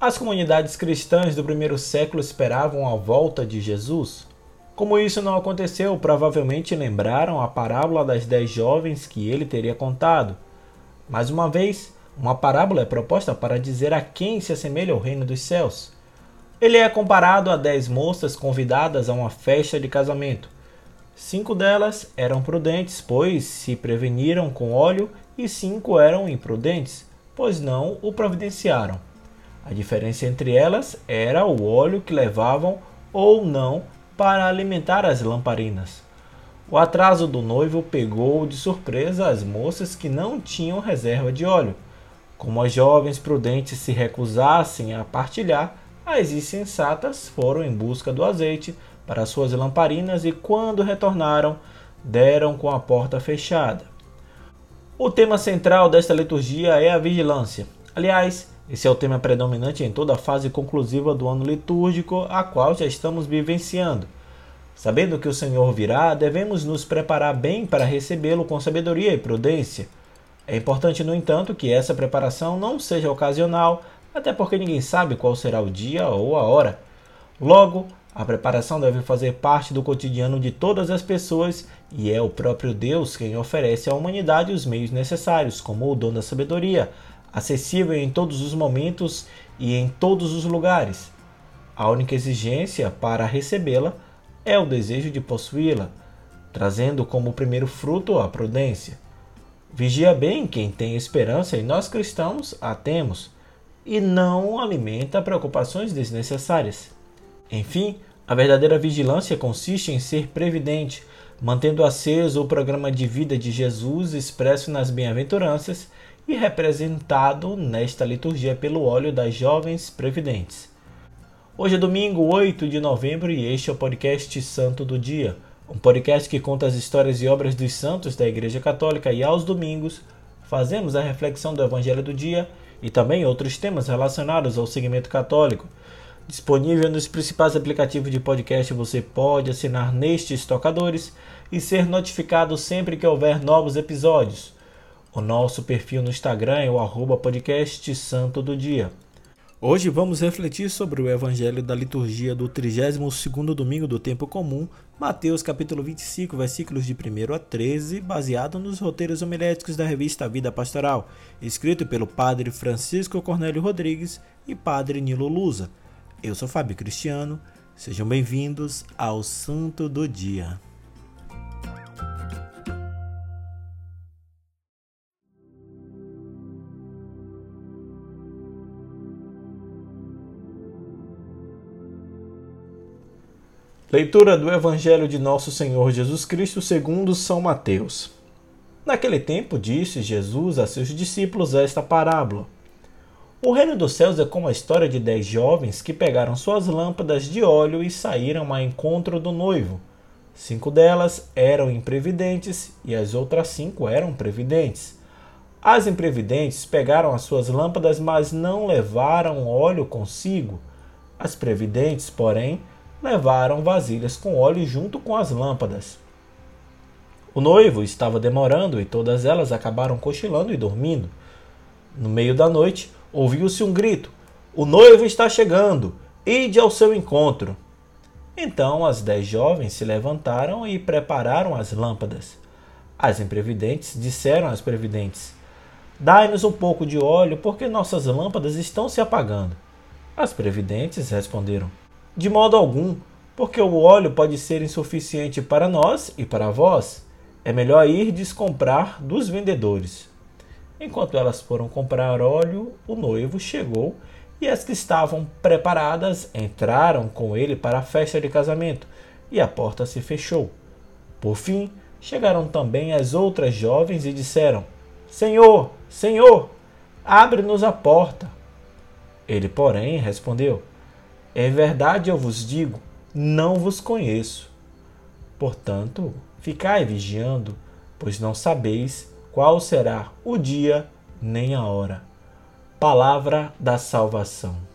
As comunidades cristãs do primeiro século esperavam a volta de Jesus? Como isso não aconteceu, provavelmente lembraram a parábola das dez jovens que ele teria contado. Mais uma vez, uma parábola é proposta para dizer a quem se assemelha o reino dos céus. Ele é comparado a dez moças convidadas a uma festa de casamento. Cinco delas eram prudentes, pois se preveniram com óleo, e cinco eram imprudentes, pois não o providenciaram. A diferença entre elas era o óleo que levavam ou não para alimentar as lamparinas. O atraso do noivo pegou de surpresa as moças que não tinham reserva de óleo. Como as jovens prudentes se recusassem a partilhar, as insensatas foram em busca do azeite para suas lamparinas e, quando retornaram, deram com a porta fechada. O tema central desta liturgia é a vigilância. Aliás, esse é o tema predominante em toda a fase conclusiva do ano litúrgico, a qual já estamos vivenciando. Sabendo que o Senhor virá, devemos nos preparar bem para recebê-lo com sabedoria e prudência. É importante, no entanto, que essa preparação não seja ocasional, até porque ninguém sabe qual será o dia ou a hora. Logo, a preparação deve fazer parte do cotidiano de todas as pessoas e é o próprio Deus quem oferece à humanidade os meios necessários, como o dom da sabedoria, acessível em todos os momentos e em todos os lugares. A única exigência para recebê-la é o desejo de possuí-la, trazendo como primeiro fruto a prudência. Vigia bem quem tem esperança e nós cristãos a temos e não alimenta preocupações desnecessárias. Enfim, a verdadeira vigilância consiste em ser previdente, mantendo aceso o programa de vida de Jesus expresso nas bem-aventuranças e representado nesta liturgia pelo óleo das jovens previdentes. Hoje é domingo 8 de novembro e este é o podcast Santo do Dia, um podcast que conta as histórias e obras dos santos da Igreja Católica e aos domingos fazemos a reflexão do Evangelho do Dia e também outros temas relacionados ao segmento católico. Disponível nos principais aplicativos de podcast, você pode assinar nestes tocadores e ser notificado sempre que houver novos episódios. O nosso perfil no Instagram é o arroba podcast Santo do Dia. Hoje vamos refletir sobre o Evangelho da liturgia do 32º domingo do tempo comum, Mateus capítulo 25, versículos de 1 a 13, baseado nos roteiros homiléticos da revista Vida Pastoral, escrito pelo padre Francisco Cornélio Rodrigues e padre Nilo Lusa. Eu sou Fábio Cristiano, sejam bem-vindos ao Santo do Dia. Leitura do Evangelho de Nosso Senhor Jesus Cristo segundo São Mateus. Naquele tempo disse Jesus a seus discípulos esta parábola: O reino dos céus é como a história de dez jovens que pegaram suas lâmpadas de óleo e saíram a encontro do noivo. Cinco delas eram imprevidentes e as outras cinco eram previdentes. As imprevidentes pegaram as suas lâmpadas, mas não levaram óleo consigo. As previdentes, porém, levaram vasilhas com óleo junto com as lâmpadas. O noivo estava demorando e todas elas acabaram cochilando e dormindo. No meio da noite, ouviu-se um grito: O noivo está chegando! Ide ao seu encontro! Então as dez jovens se levantaram e prepararam as lâmpadas. As imprevidentes disseram às previdentes: Dai-nos um pouco de óleo, porque nossas lâmpadas estão se apagando. As previdentes responderam: de modo algum, porque o óleo pode ser insuficiente para nós e para vós. É melhor ir descomprar dos vendedores. Enquanto elas foram comprar óleo, o noivo chegou e as que estavam preparadas entraram com ele para a festa de casamento e a porta se fechou. Por fim, chegaram também as outras jovens e disseram: Senhor, Senhor, abre-nos a porta. Ele, porém, respondeu: é verdade eu vos digo, não vos conheço. Portanto, ficai vigiando, pois não sabeis qual será o dia nem a hora. Palavra da salvação.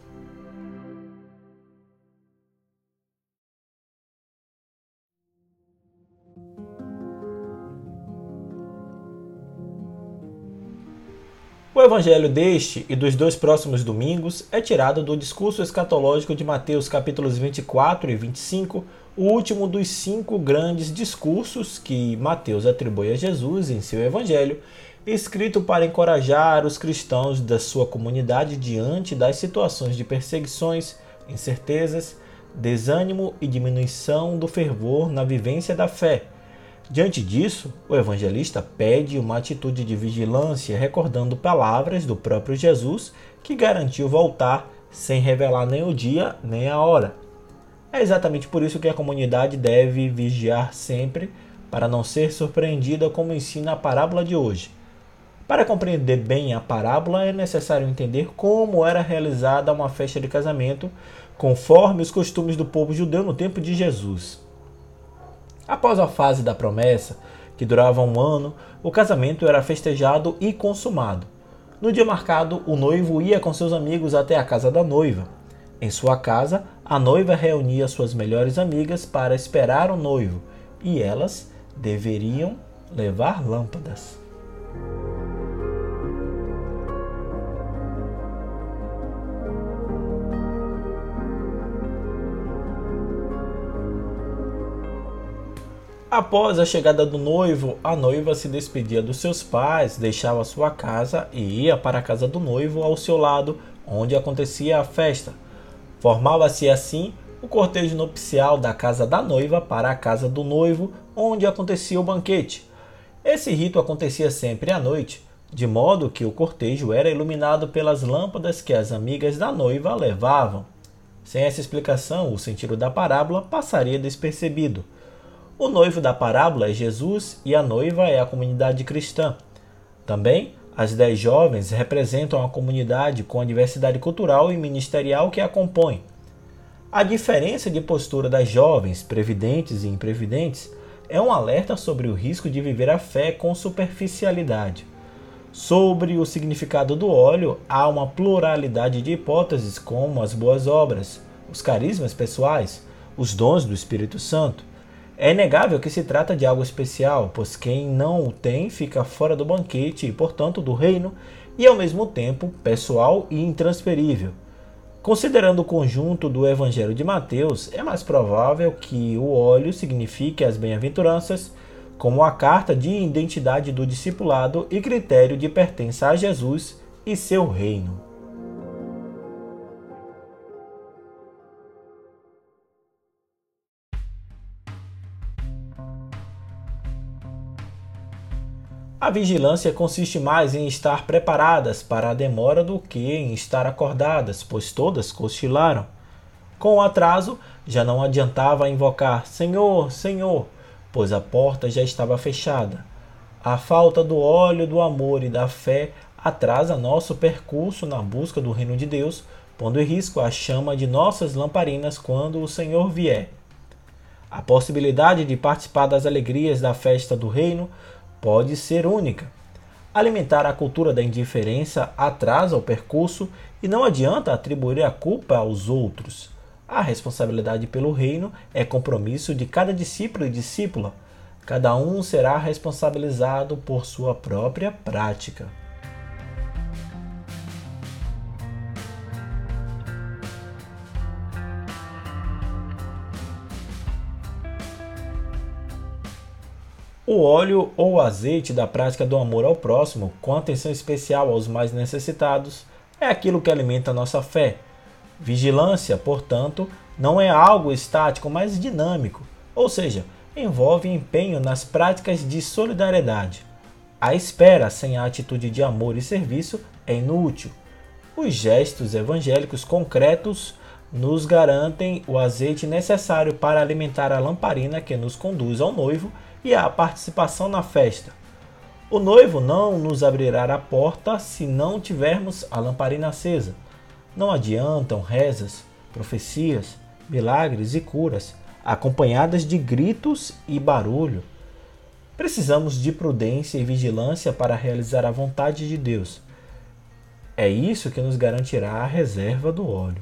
O evangelho deste e dos dois próximos domingos é tirado do discurso escatológico de Mateus capítulos 24 e 25, o último dos cinco grandes discursos que Mateus atribui a Jesus em seu evangelho, escrito para encorajar os cristãos da sua comunidade diante das situações de perseguições, incertezas, desânimo e diminuição do fervor na vivência da fé Diante disso, o evangelista pede uma atitude de vigilância, recordando palavras do próprio Jesus que garantiu voltar sem revelar nem o dia nem a hora. É exatamente por isso que a comunidade deve vigiar sempre para não ser surpreendida, como ensina a parábola de hoje. Para compreender bem a parábola, é necessário entender como era realizada uma festa de casamento, conforme os costumes do povo judeu no tempo de Jesus. Após a fase da promessa, que durava um ano, o casamento era festejado e consumado. No dia marcado, o noivo ia com seus amigos até a casa da noiva. Em sua casa, a noiva reunia suas melhores amigas para esperar o noivo e elas deveriam levar lâmpadas. Após a chegada do noivo, a noiva se despedia dos seus pais, deixava sua casa e ia para a casa do noivo ao seu lado, onde acontecia a festa. Formava-se assim o cortejo nupcial da casa da noiva para a casa do noivo, onde acontecia o banquete. Esse rito acontecia sempre à noite, de modo que o cortejo era iluminado pelas lâmpadas que as amigas da noiva levavam. Sem essa explicação, o sentido da parábola passaria despercebido. O noivo da parábola é Jesus e a noiva é a comunidade cristã. Também, as dez jovens representam a comunidade com a diversidade cultural e ministerial que a compõe. A diferença de postura das jovens, previdentes e imprevidentes, é um alerta sobre o risco de viver a fé com superficialidade. Sobre o significado do óleo, há uma pluralidade de hipóteses, como as boas obras, os carismas pessoais, os dons do Espírito Santo é inegável que se trata de algo especial, pois quem não o tem fica fora do banquete e, portanto, do reino, e ao mesmo tempo pessoal e intransferível. Considerando o conjunto do Evangelho de Mateus, é mais provável que o óleo signifique as bem-aventuranças, como a carta de identidade do discipulado e critério de pertença a Jesus e seu reino. A vigilância consiste mais em estar preparadas para a demora do que em estar acordadas, pois todas cochilaram. Com o atraso, já não adiantava invocar Senhor, Senhor, pois a porta já estava fechada. A falta do óleo do amor e da fé atrasa nosso percurso na busca do reino de Deus, pondo em risco a chama de nossas lamparinas quando o Senhor vier. A possibilidade de participar das alegrias da festa do reino pode ser única. Alimentar a cultura da indiferença atrasa o percurso e não adianta atribuir a culpa aos outros. A responsabilidade pelo reino é compromisso de cada discípulo e discípula. Cada um será responsabilizado por sua própria prática. O óleo ou azeite da prática do amor ao próximo, com atenção especial aos mais necessitados, é aquilo que alimenta nossa fé. Vigilância, portanto, não é algo estático, mas dinâmico, ou seja, envolve empenho nas práticas de solidariedade. A espera sem a atitude de amor e serviço é inútil. Os gestos evangélicos concretos nos garantem o azeite necessário para alimentar a lamparina que nos conduz ao noivo e a participação na festa. O noivo não nos abrirá a porta se não tivermos a lamparina acesa. Não adiantam rezas, profecias, milagres e curas, acompanhadas de gritos e barulho. Precisamos de prudência e vigilância para realizar a vontade de Deus. É isso que nos garantirá a reserva do óleo.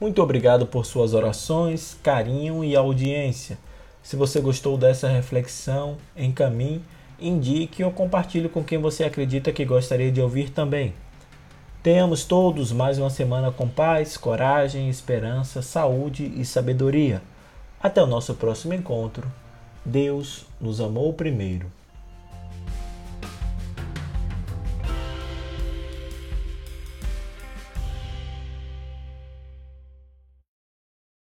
Muito obrigado por suas orações, carinho e audiência. Se você gostou dessa reflexão, encaminhe, indique ou compartilhe com quem você acredita que gostaria de ouvir também. Tenhamos todos mais uma semana com paz, coragem, esperança, saúde e sabedoria. Até o nosso próximo encontro. Deus nos amou primeiro.